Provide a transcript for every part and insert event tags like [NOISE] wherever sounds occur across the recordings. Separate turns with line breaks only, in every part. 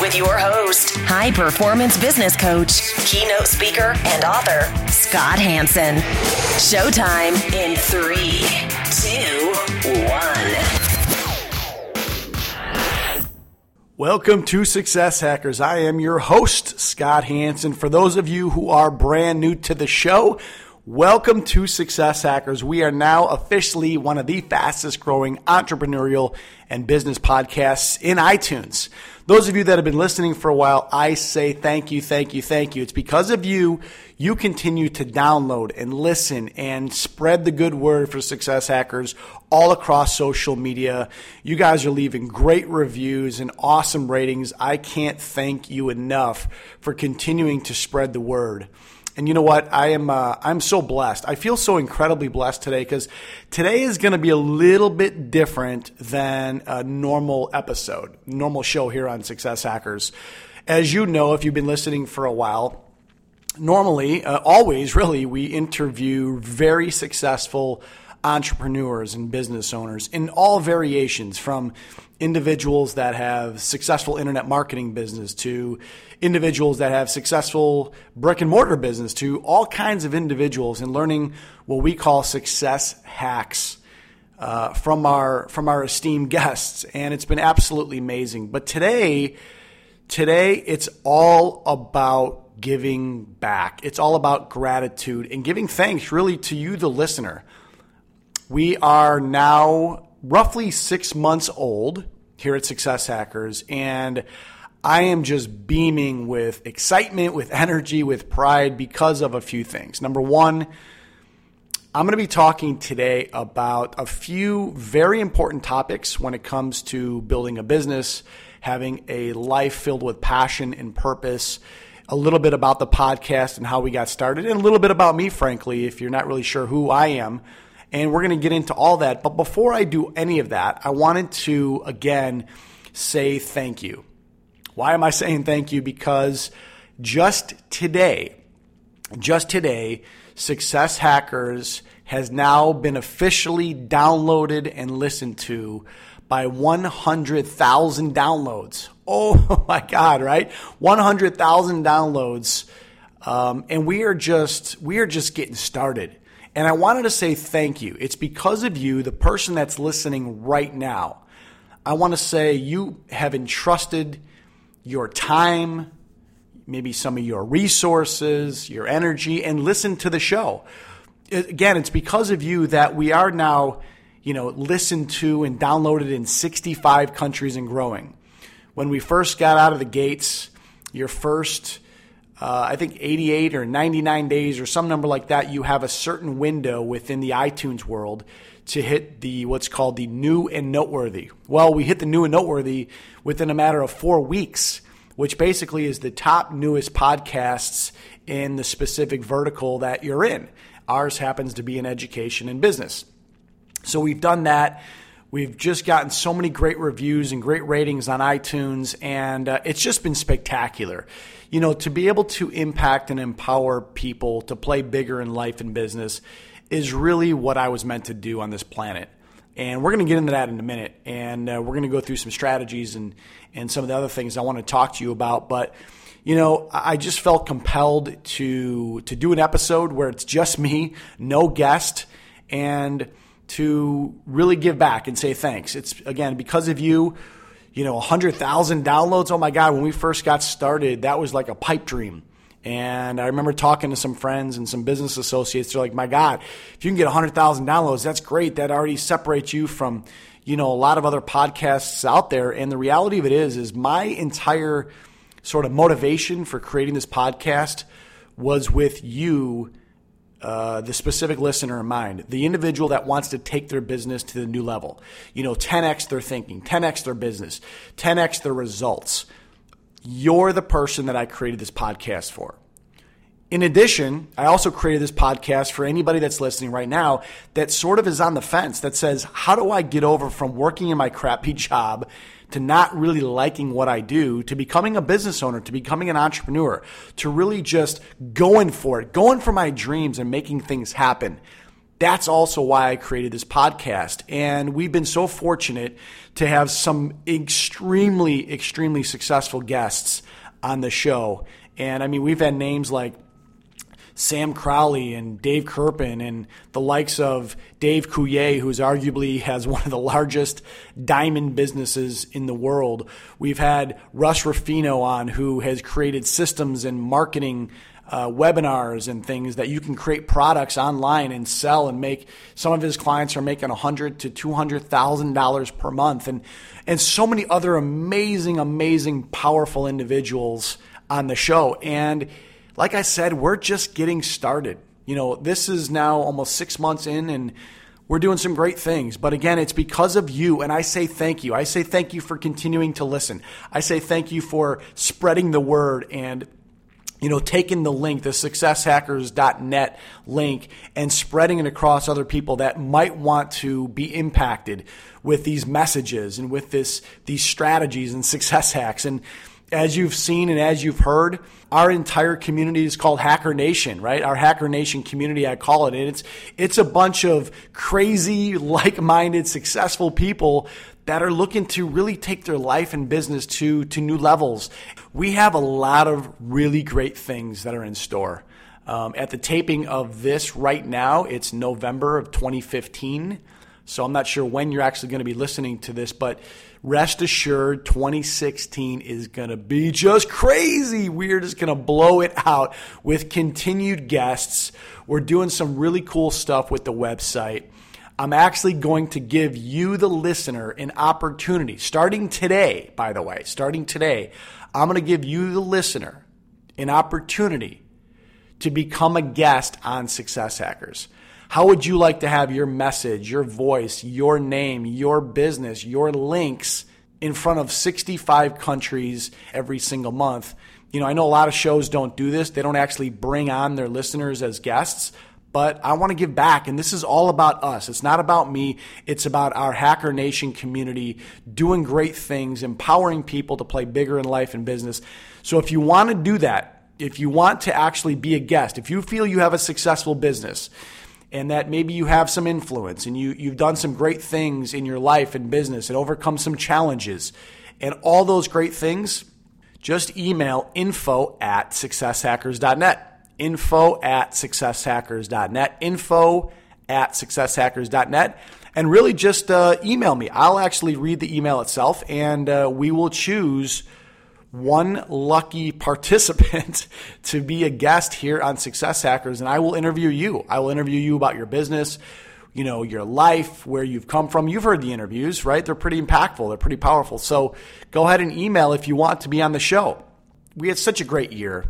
with your host, high performance business coach, keynote speaker, and author, Scott Hanson. Showtime in three, two, one.
Welcome to Success Hackers. I am your host, Scott Hanson. For those of you who are brand new to the show, welcome to Success Hackers. We are now officially one of the fastest growing entrepreneurial and business podcasts in iTunes. Those of you that have been listening for a while, I say thank you, thank you, thank you. It's because of you, you continue to download and listen and spread the good word for Success Hackers all across social media. You guys are leaving great reviews and awesome ratings. I can't thank you enough for continuing to spread the word. And you know what? I am uh, I'm so blessed. I feel so incredibly blessed today because today is going to be a little bit different than a normal episode, normal show here on Success Hackers. As you know, if you've been listening for a while, normally, uh, always really, we interview very successful entrepreneurs and business owners in all variations from individuals that have successful internet marketing business to individuals that have successful brick and mortar business to all kinds of individuals and learning what we call success hacks uh, from our from our esteemed guests. And it's been absolutely amazing. But today today it's all about giving back. It's all about gratitude and giving thanks really to you the listener. We are now roughly six months old here at Success Hackers, and I am just beaming with excitement, with energy, with pride because of a few things. Number one, I'm going to be talking today about a few very important topics when it comes to building a business, having a life filled with passion and purpose, a little bit about the podcast and how we got started, and a little bit about me, frankly, if you're not really sure who I am and we're going to get into all that. But before I do any of that, I wanted to again say thank you. Why am I saying thank you? Because just today, just today, Success Hackers has now been officially downloaded and listened to by 100,000 downloads. Oh [LAUGHS] my God, right? 100,000 downloads. Um, and we are just, we are just getting started. And I wanted to say thank you. It's because of you, the person that's listening right now. I want to say you have entrusted your time, maybe some of your resources, your energy, and listen to the show. Again, it's because of you that we are now, you know, listened to and downloaded in 65 countries and growing. When we first got out of the gates, your first uh, I think 88 or 99 days or some number like that, you have a certain window within the iTunes world to hit the what's called the new and noteworthy. Well, we hit the new and noteworthy within a matter of four weeks, which basically is the top newest podcasts in the specific vertical that you're in. Ours happens to be in education and business. So we've done that. We've just gotten so many great reviews and great ratings on iTunes, and uh, it's just been spectacular you know, to be able to impact and empower people to play bigger in life and business is really what I was meant to do on this planet. And we're going to get into that in a minute. And uh, we're going to go through some strategies and, and some of the other things I want to talk to you about. But, you know, I just felt compelled to, to do an episode where it's just me, no guest, and to really give back and say thanks. It's, again, because of you you know, 100,000 downloads. Oh my God, when we first got started, that was like a pipe dream. And I remember talking to some friends and some business associates. They're like, my God, if you can get 100,000 downloads, that's great. That already separates you from, you know, a lot of other podcasts out there. And the reality of it is, is my entire sort of motivation for creating this podcast was with you uh, the specific listener in mind, the individual that wants to take their business to the new level. You know, 10x their thinking, 10x their business, 10x their results. You're the person that I created this podcast for. In addition, I also created this podcast for anybody that's listening right now that sort of is on the fence that says, how do I get over from working in my crappy job to not really liking what I do, to becoming a business owner, to becoming an entrepreneur, to really just going for it, going for my dreams and making things happen. That's also why I created this podcast. And we've been so fortunate to have some extremely, extremely successful guests on the show. And I mean, we've had names like Sam Crowley and Dave Kerpen and the likes of Dave Coulier, who's arguably [LAUGHS] has one of the largest diamond businesses in the world. We've had Russ Ruffino on, who has created systems and marketing uh, webinars and things that you can create products online and sell and make. Some of his clients are making a hundred to two hundred thousand dollars per month, and and so many other amazing, amazing, powerful individuals on the show and like I said, we're just getting started. You know, this is now almost six months in and we're doing some great things. But again, it's because of you. And I say thank you. I say thank you for continuing to listen. I say thank you for spreading the word and you know, taking the link, the successhackers.net link, and spreading it across other people that might want to be impacted with these messages and with this these strategies and success hacks. And as you've seen and as you've heard, our entire community is called Hacker Nation, right? Our Hacker Nation community, I call it. And it's, it's a bunch of crazy, [LAUGHS] like-minded, successful people that are looking to really take their life and business to, to new levels. We have a lot of really great things that are in store. Um, at the taping of this right now, it's November of 2015. So I'm not sure when you're actually going to be listening to this, but rest assured 2016 is going to be just crazy. We're just going to blow it out with continued guests. We're doing some really cool stuff with the website. I'm actually going to give you, the listener, an opportunity starting today, by the way, starting today. I'm going to give you, the listener, an opportunity to become a guest on Success Hackers. How would you like to have your message, your voice, your name, your business, your links in front of 65 countries every single month? You know, I know a lot of shows don't do this. They don't actually bring on their listeners as guests, but I want to give back. And this is all about us. It's not about me. It's about our Hacker Nation community doing great things, empowering people to play bigger in life and business. So if you want to do that, if you want to actually be a guest, if you feel you have a successful business, and that maybe you have some influence and you, you've done some great things in your life and business and overcome some challenges and all those great things, just email info at successhackers.net. Info at successhackers.net. Info at successhackers.net. And really just uh, email me. I'll actually read the email itself and uh, we will choose one lucky participant [LAUGHS] to be a guest here on Success Hackers, and I will interview you. I will interview you about your business, you know, your life, where you've come from. You've heard the interviews, right? They're pretty impactful, they're pretty powerful. So go ahead and email if you want to be on the show. We had such a great year,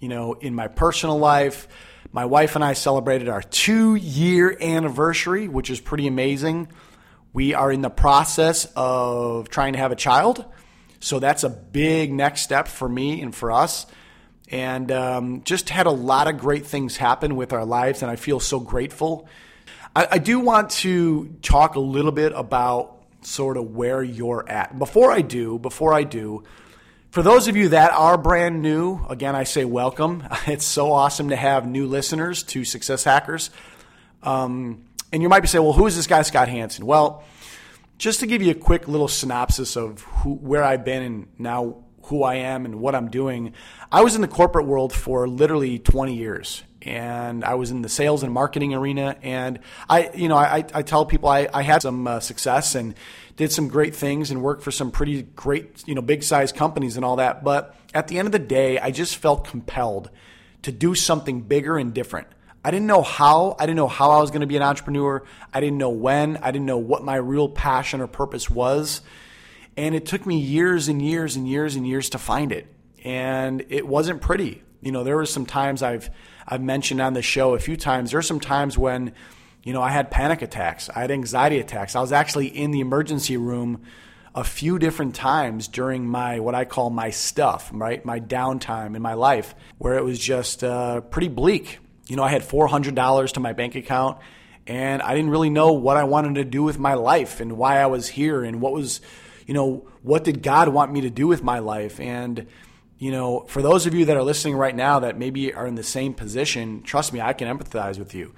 you know, in my personal life. My wife and I celebrated our two year anniversary, which is pretty amazing. We are in the process of trying to have a child. So that's a big next step for me and for us. And um, just had a lot of great things happen with our lives, and I feel so grateful. I, I do want to talk a little bit about sort of where you're at. Before I do, before I do, for those of you that are brand new, again, I say welcome. [LAUGHS] It's so awesome to have new listeners to Success Hackers. Um, and you might be saying, well, who is this guy, Scott Hanson? Well, just to give you a quick little synopsis of who, where I've been and now who I am and what I'm doing, I was in the corporate world for literally 20 years. And I was in the sales and marketing arena. And I, you know, I, I tell people I, I had some uh, success and did some great things and worked for some pretty great, you know, big size companies and all that. But at the end of the day, I just felt compelled to do something bigger and different. I didn't know how. I didn't know how I was going to be an entrepreneur. I didn't know when. I didn't know what my real passion or purpose was. And it took me years and years and years and years to find it. And it wasn't pretty. You know, there were some times I've I've mentioned on the show a few times. There are some times when, you know, I had panic attacks. I had anxiety attacks. I was actually in the emergency room a few different times during my what I call my stuff, right? My downtime in my life where it was just uh, pretty bleak. You know, I had $400 to my bank account and I didn't really know what I wanted to do with my life and why I was here and what was, you know, what did God want me to do with my life? And, you know, for those of you that are listening right now that maybe are in the same position, trust me, I can empathize with you.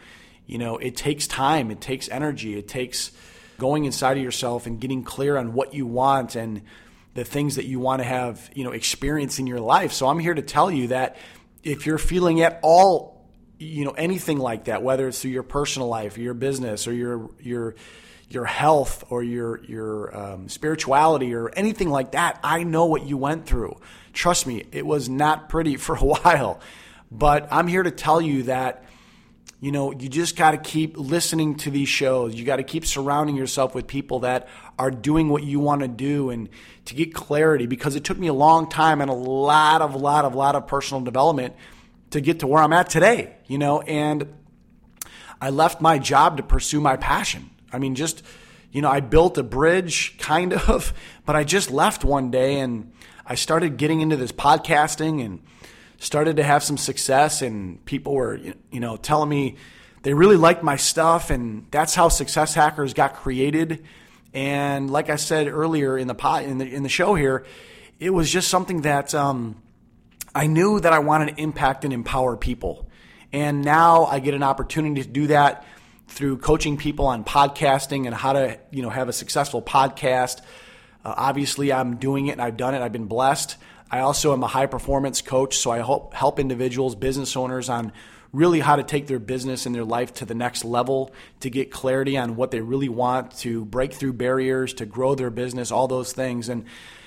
You know, it takes time, it takes energy, it takes going inside of yourself and getting clear on what you want and the things that you want to have, you know, experience in your life. So I'm here to tell you that if you're feeling at all, you know, anything like that, whether it's through your personal life or your business or your your your health or your your um, spirituality or anything like that, I know what you went through. Trust me, it was not pretty for a [LAUGHS] while, but I'm here to tell you that you know, you just got to keep listening to these shows. You got to keep surrounding yourself with people that are doing what you want to do and to get clarity because it took me a long time and a lot of, lot of, lot of personal development to get to where I'm at today, you know, and I left my job to pursue my passion. I mean, just, you know, I built a bridge kind of, [LAUGHS] but I just left one day and I started getting into this podcasting and, started to have some success, and people were, you know, telling me they really liked my stuff, and that's how Success Hackers got created. And like I said earlier in the pot in the in the show here, it was just something that um, I knew that I wanted to impact and empower people. And now I get an opportunity to do that through coaching people on podcasting and how to you know have a successful podcast. Uh, obviously, I'm doing it and I've done it. I've been blessed. I also am a high performance coach, so I help help individuals, business owners on really how to take their business and their life to the next level, to get clarity on what they really want, to break through barriers, to grow their business, all those things. And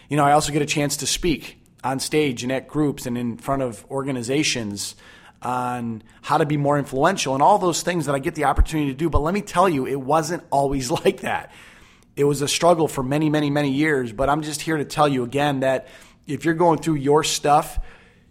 you know, I also get a chance to speak on stage and at groups and in front of organizations on how to be more influential and all those things that I get the opportunity to do. But let me tell you, it wasn't [LAUGHS] always like that. It was a struggle for many, many, many years. But I'm just here to tell you again that if you're going through your stuff,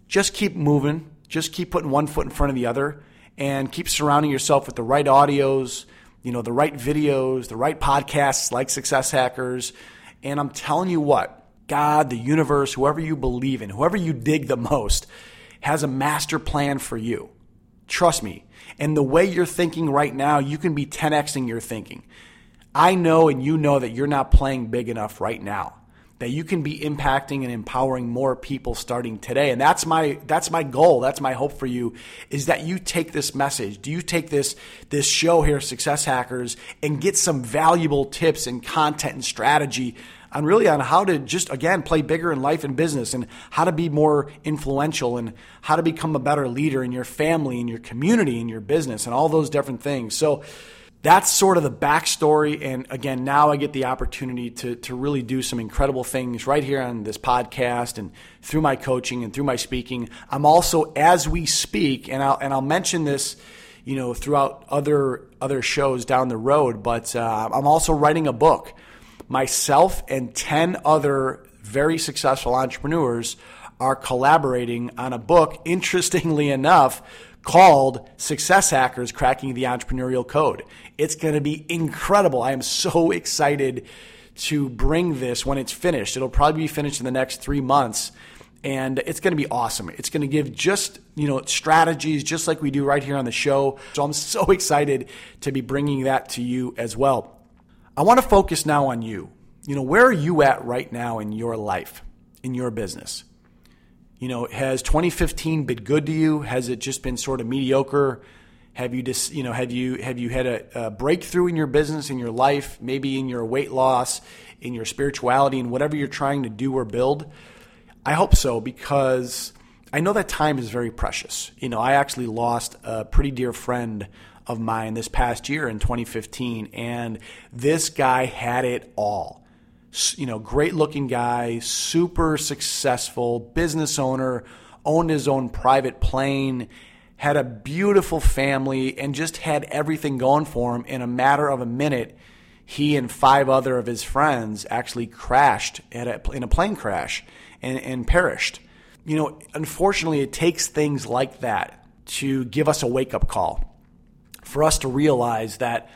just keep moving. Just keep putting one foot in front of the other and keep surrounding yourself with the right audios, you know, the right videos, the right podcasts like Success Hackers. And I'm telling you what, God, the universe, whoever you believe in, whoever you dig the most, has a master plan for you. Trust me. And the way you're thinking right now, you can be 10xing your thinking. I know and you know that you're not playing big enough right now that you can be impacting and empowering more people starting today and that's my that's my goal that's my hope for you is that you take this message do you take this this show here success hackers and get some valuable tips and content and strategy on really on how to just again play bigger in life and business and how to be more influential and how to become a better leader in your family in your community in your business and all those different things so that's sort of the backstory. And again, now I get the opportunity to, to really do some incredible things right here on this podcast and through my coaching and through my speaking. I'm also, as we speak, and I'll, and I'll mention this, you know, throughout other, other shows down the road, but uh, I'm also writing a book. Myself and 10 other very successful entrepreneurs are collaborating on a book, interestingly enough, called Success Hackers Cracking the Entrepreneurial Code. It's going to be incredible. I am so excited to bring this when it's finished. It'll probably be finished in the next three months. And it's going to be awesome. It's going to give just, you know, strategies just like we do right here on the show. So I'm so [LAUGHS] excited to be bringing that to you as well. I want to focus now on you. You know, where are you at right now in your life, in your business? You know, has 2015 been good to you? Has it just been sort of mediocre? Have you just, you know, have you have you had a, a, breakthrough in your business, in your life, maybe in your weight loss, in your spirituality, in whatever you're trying to do or build? I hope so because I know that time is very precious. You know, I actually lost a pretty dear friend of mine this past year in 2015, and this guy had it all. You know, great looking guy, super successful business owner, owned his own private plane had a beautiful family, and just had everything going for him. In a matter of a minute, he and five other of his friends actually crashed a, in a plane crash and, and perished. You know, unfortunately, it takes things like that to give us a wake up call, for us to realize that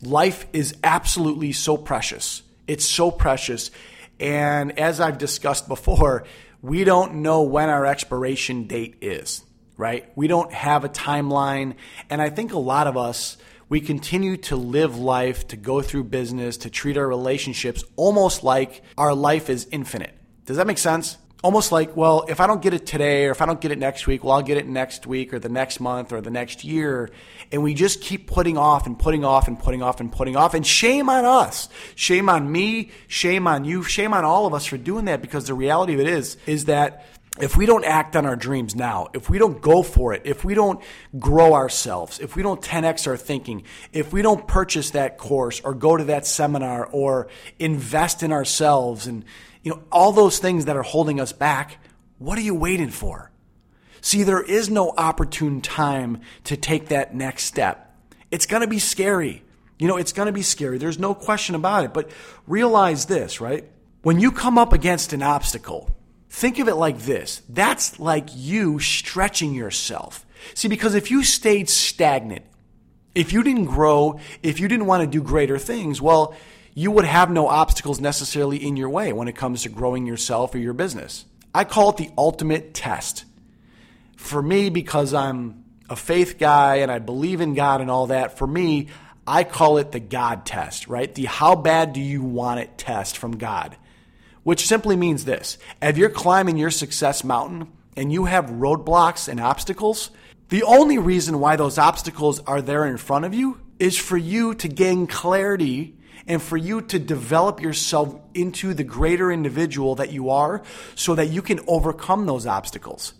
life is absolutely so precious. It's so precious. And as I've discussed before, we don't know when our expiration date is, right? We don't have a timeline. And I think a lot of us, we continue to live life, to go through business, to treat our relationships almost like our life is infinite. Does that make sense? Almost like, well, if I don't get it today or if I don't get it next week, well, I'll get it next week or the next month or the next year. And we just keep putting off and putting off and putting off and putting off. And shame on us. Shame on me. Shame on you. Shame on all of us for doing that because the reality of it is, is that if we don't act on our dreams now, if we don't go for it, if we don't grow ourselves, if we don't 10x our thinking, if we don't purchase that course or go to that seminar or invest in ourselves and you know, all those things that are holding us back, what are you waiting for? See, there is no opportune time to take that next step. It's going to be scary. You know, it's going to be scary. There's no question about it. But realize this, right? When you come up against an obstacle, think of it like this. That's like you stretching yourself. See, because if you stayed stagnant, if you didn't grow, if you didn't want to do greater things, well, you would have no obstacles necessarily in your way when it comes to growing yourself or your business. I call it the ultimate test. For me, because I'm a faith guy and I believe in God and all that, for me, I call it the God test, right? The how bad do you want it test from God, which simply means this. If you're climbing your success mountain and you have roadblocks and obstacles, the only reason why those obstacles are there in front of you is for you to gain clarity and for you to develop yourself into the greater individual that you are so that you can overcome those obstacles.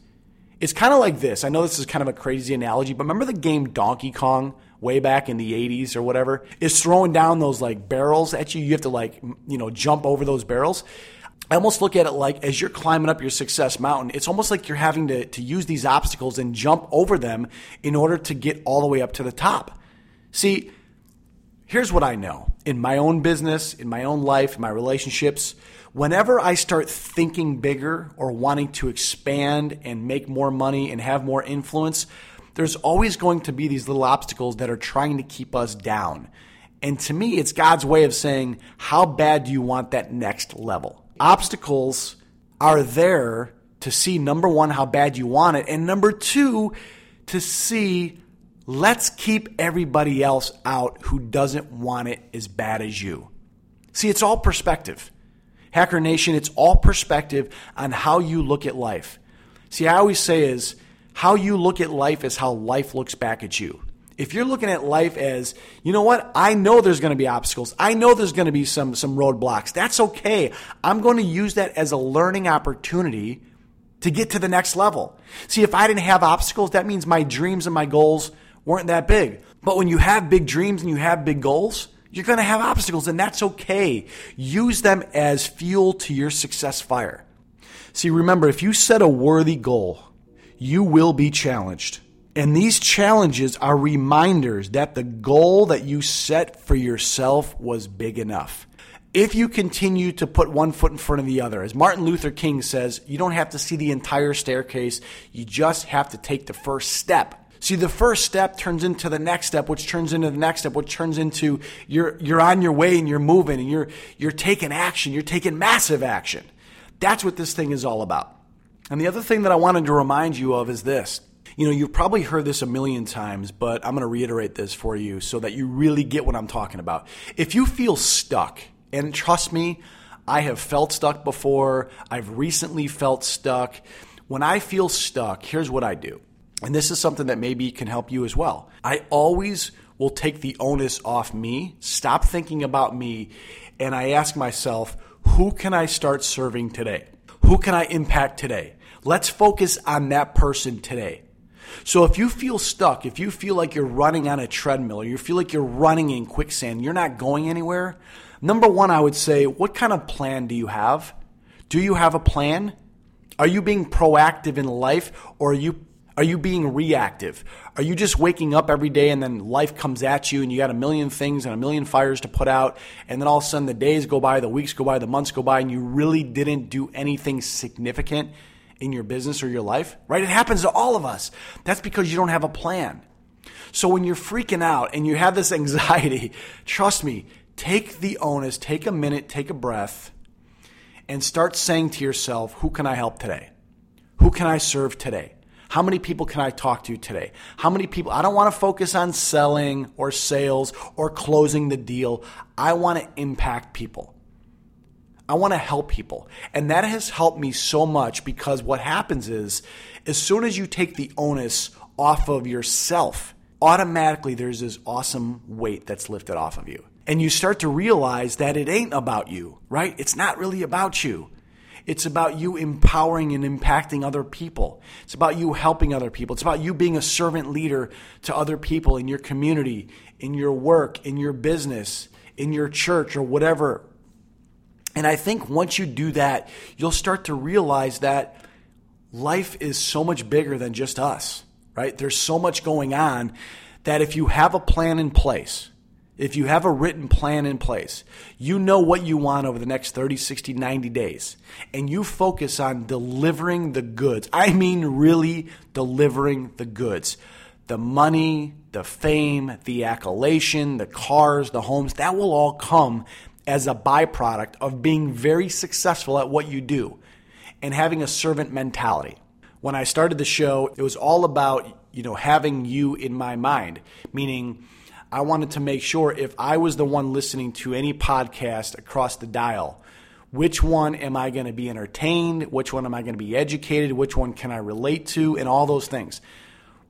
It's kind of like this. I know this is kind of a crazy analogy, but remember the game Donkey Kong way back in the 80s or whatever? It's throwing down those like barrels at you. You have to like, you know, jump over those barrels. I almost look at it like as you're climbing up your success mountain, it's almost like you're having to, to use these obstacles and jump over them in order to get all the way up to the top. See, Here's what I know in my own business, in my own life, in my relationships. Whenever I start thinking bigger or wanting to expand and make more money and have more influence, there's always going to be these little obstacles that are trying to keep us down. And to me, it's God's way of saying, how bad do you want that next level? Obstacles are there to see number one, how bad you want it, and number two, to see Let's keep everybody else out who doesn't want it as bad as you. See, it's all perspective. Hacker Nation, it's all perspective on how you look at life. See, I always say is how you look at life is how life looks back at you. If you're looking at life as, you know what, I know there's going to be obstacles. I know there's going to be some some roadblocks. That's okay. I'm going to use that as a learning opportunity to get to the next level. See, if I didn't have obstacles, that means my dreams and my goals weren't that big. But when you have big dreams and you have big goals, you're going to have obstacles, and that's okay. Use them as fuel to your success fire. See, remember, if you set a worthy goal, you will be challenged. And these challenges are reminders that the goal that you set for yourself was big enough. If you continue to put one foot in front of the other, as Martin Luther King says, you don't have to see the entire staircase, you just have to take the first step. See, the first step turns into the next step, which turns into the next step, which turns into you're you're on your way and you're moving and you're you're taking action. You're taking massive action. That's what this thing is all about. And the other thing that I wanted to remind you of is this. You know, you've probably heard this a million times, but I'm going to reiterate this for you so that you really get what I'm talking about. If you feel stuck, and trust me, I have felt stuck before. I've recently felt stuck. When I feel stuck, here's what I do. And this is something that maybe can help you as well. I always will take the onus off me, stop thinking about me, and I ask myself, who can I start serving today? Who can I impact today? Let's focus on that person today. So if you feel stuck, if you feel like you're running on a treadmill, or you feel like you're running in quicksand, you're not going anywhere, number one, I would say, what kind of plan do you have? Do you have a plan? Are you being proactive in life or are you are you being reactive? Are you just waking up every day and then life comes at you and you got a million things and a million fires to put out and then all of a sudden the days go by, the weeks go by, the months go by and you really didn't do anything significant in your business or your life? Right? It happens to all of us. That's because you don't have a plan. So when you're freaking out and you have this [LAUGHS] anxiety, trust me, take the onus, take a minute, take a breath and start saying to yourself, who can I help today? Who can I serve today? How many people can I talk to today? How many people? I don't want to focus on selling or sales or closing the deal. I want to impact people. I want to help people. And that has helped me so much because what happens is, as soon as you take the onus off of yourself, automatically there's this awesome weight that's lifted off of you. And you start to realize that it ain't about you, right? It's not really about you. It's about you empowering and impacting other people. It's about you helping other people. It's about you being a servant leader to other people in your community, in your work, in your business, in your church, or whatever. And I think once you do that, you'll start to realize that life is so much bigger than just us, right? There's so much going on that if you have a plan in place, if you have a written plan in place, you know what you want over the next 30, 60, 90 days, and you focus on delivering the goods. I mean, really delivering the goods. The money, the fame, the accolation, the cars, the homes, that will all come as a byproduct of being very successful at what you do and having a servant mentality. When I started the show, it was all about, you know, having you in my mind, meaning I wanted to make sure if I was the one listening to any podcast across the dial, which one am I going to be entertained? Which one am I going to be educated? Which one can I relate to? And all those things.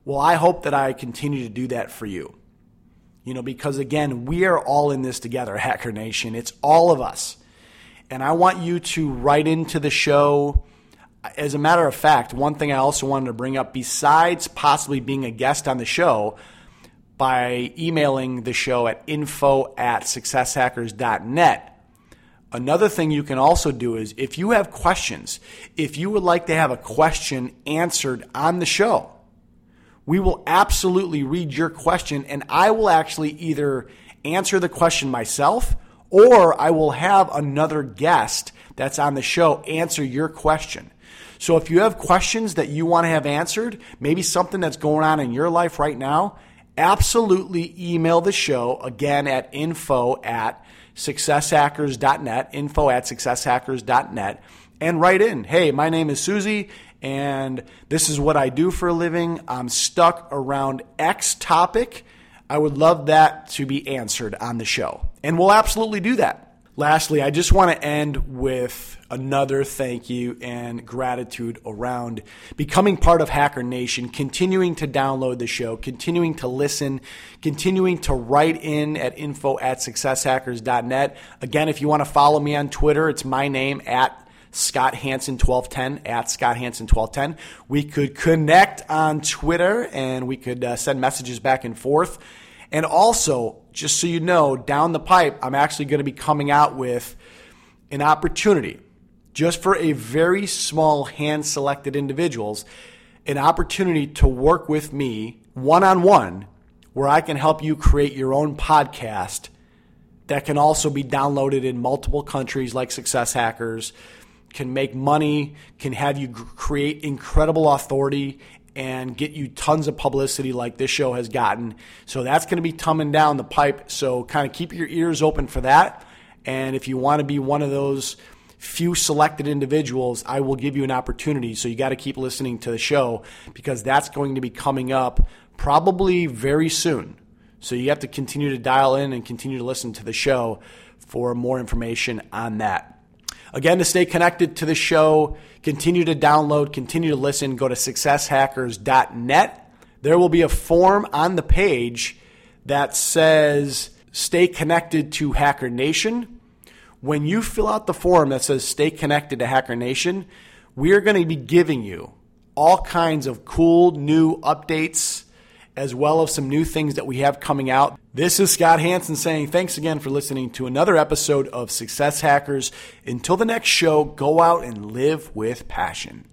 Well, I hope that I continue to do that for you. You know, because again, we are all in this together, [LAUGHS] Hacker Nation. It's all of us. And I want you to write into the show. As a matter of fact, one thing I also wanted to bring up, besides possibly being a guest on the show, by emailing the show at info at successhackers.net. Another thing you can also do is if you have questions, if you would like to have a question answered on the show, we will absolutely read your question and I will actually either answer the question myself or I will have another guest that's on the show answer your question. So if you have questions that you want to have answered, maybe something that's going on in your life right now, absolutely email the show again at info at successhackers.net, info at successhackers.net, and write in, hey, my name is Susie, and this is what I do for a living. I'm stuck around X topic. I would love that to be answered on the show. And we'll absolutely do that. Lastly, I just want to end with another thank you and gratitude around becoming part of Hacker Nation, continuing to download the show, continuing to listen, continuing to write in at info at successhackers.net. Again, if you want to follow me on Twitter, it's my name at Scott Hanson 1210 at Scott Hanson 1210. We could connect on Twitter and we could uh, send messages back and forth. And also, just so you know, down the pipe, I'm actually going to be coming out with an opportunity just for a very small hand selected individuals, an opportunity to work with me one on one where I can help you create your own podcast that can also be downloaded in multiple countries like Success Hackers, can make money, can have you create incredible authority and get you tons of publicity like this show has gotten. So that's going to be coming down the pipe. So kind of keep your ears open for that. And if you want to be one of those few selected individuals, I will give you an opportunity. So you got to keep listening to the show because that's going to be coming up probably very soon. So you have to continue to dial in and continue to listen to the show for more information on that. Again, to stay connected to the show, continue to download, continue to listen, go to successhackers.net. There will be a form on the page that says stay connected to Hacker Nation. When you fill out the form that says stay connected to Hacker Nation, we are going to be giving you all kinds of cool new updates as well as some new things that we have coming out. This is Scott Hanson saying thanks again for listening to another episode of Success Hackers. Until the next show, go out and live with passion.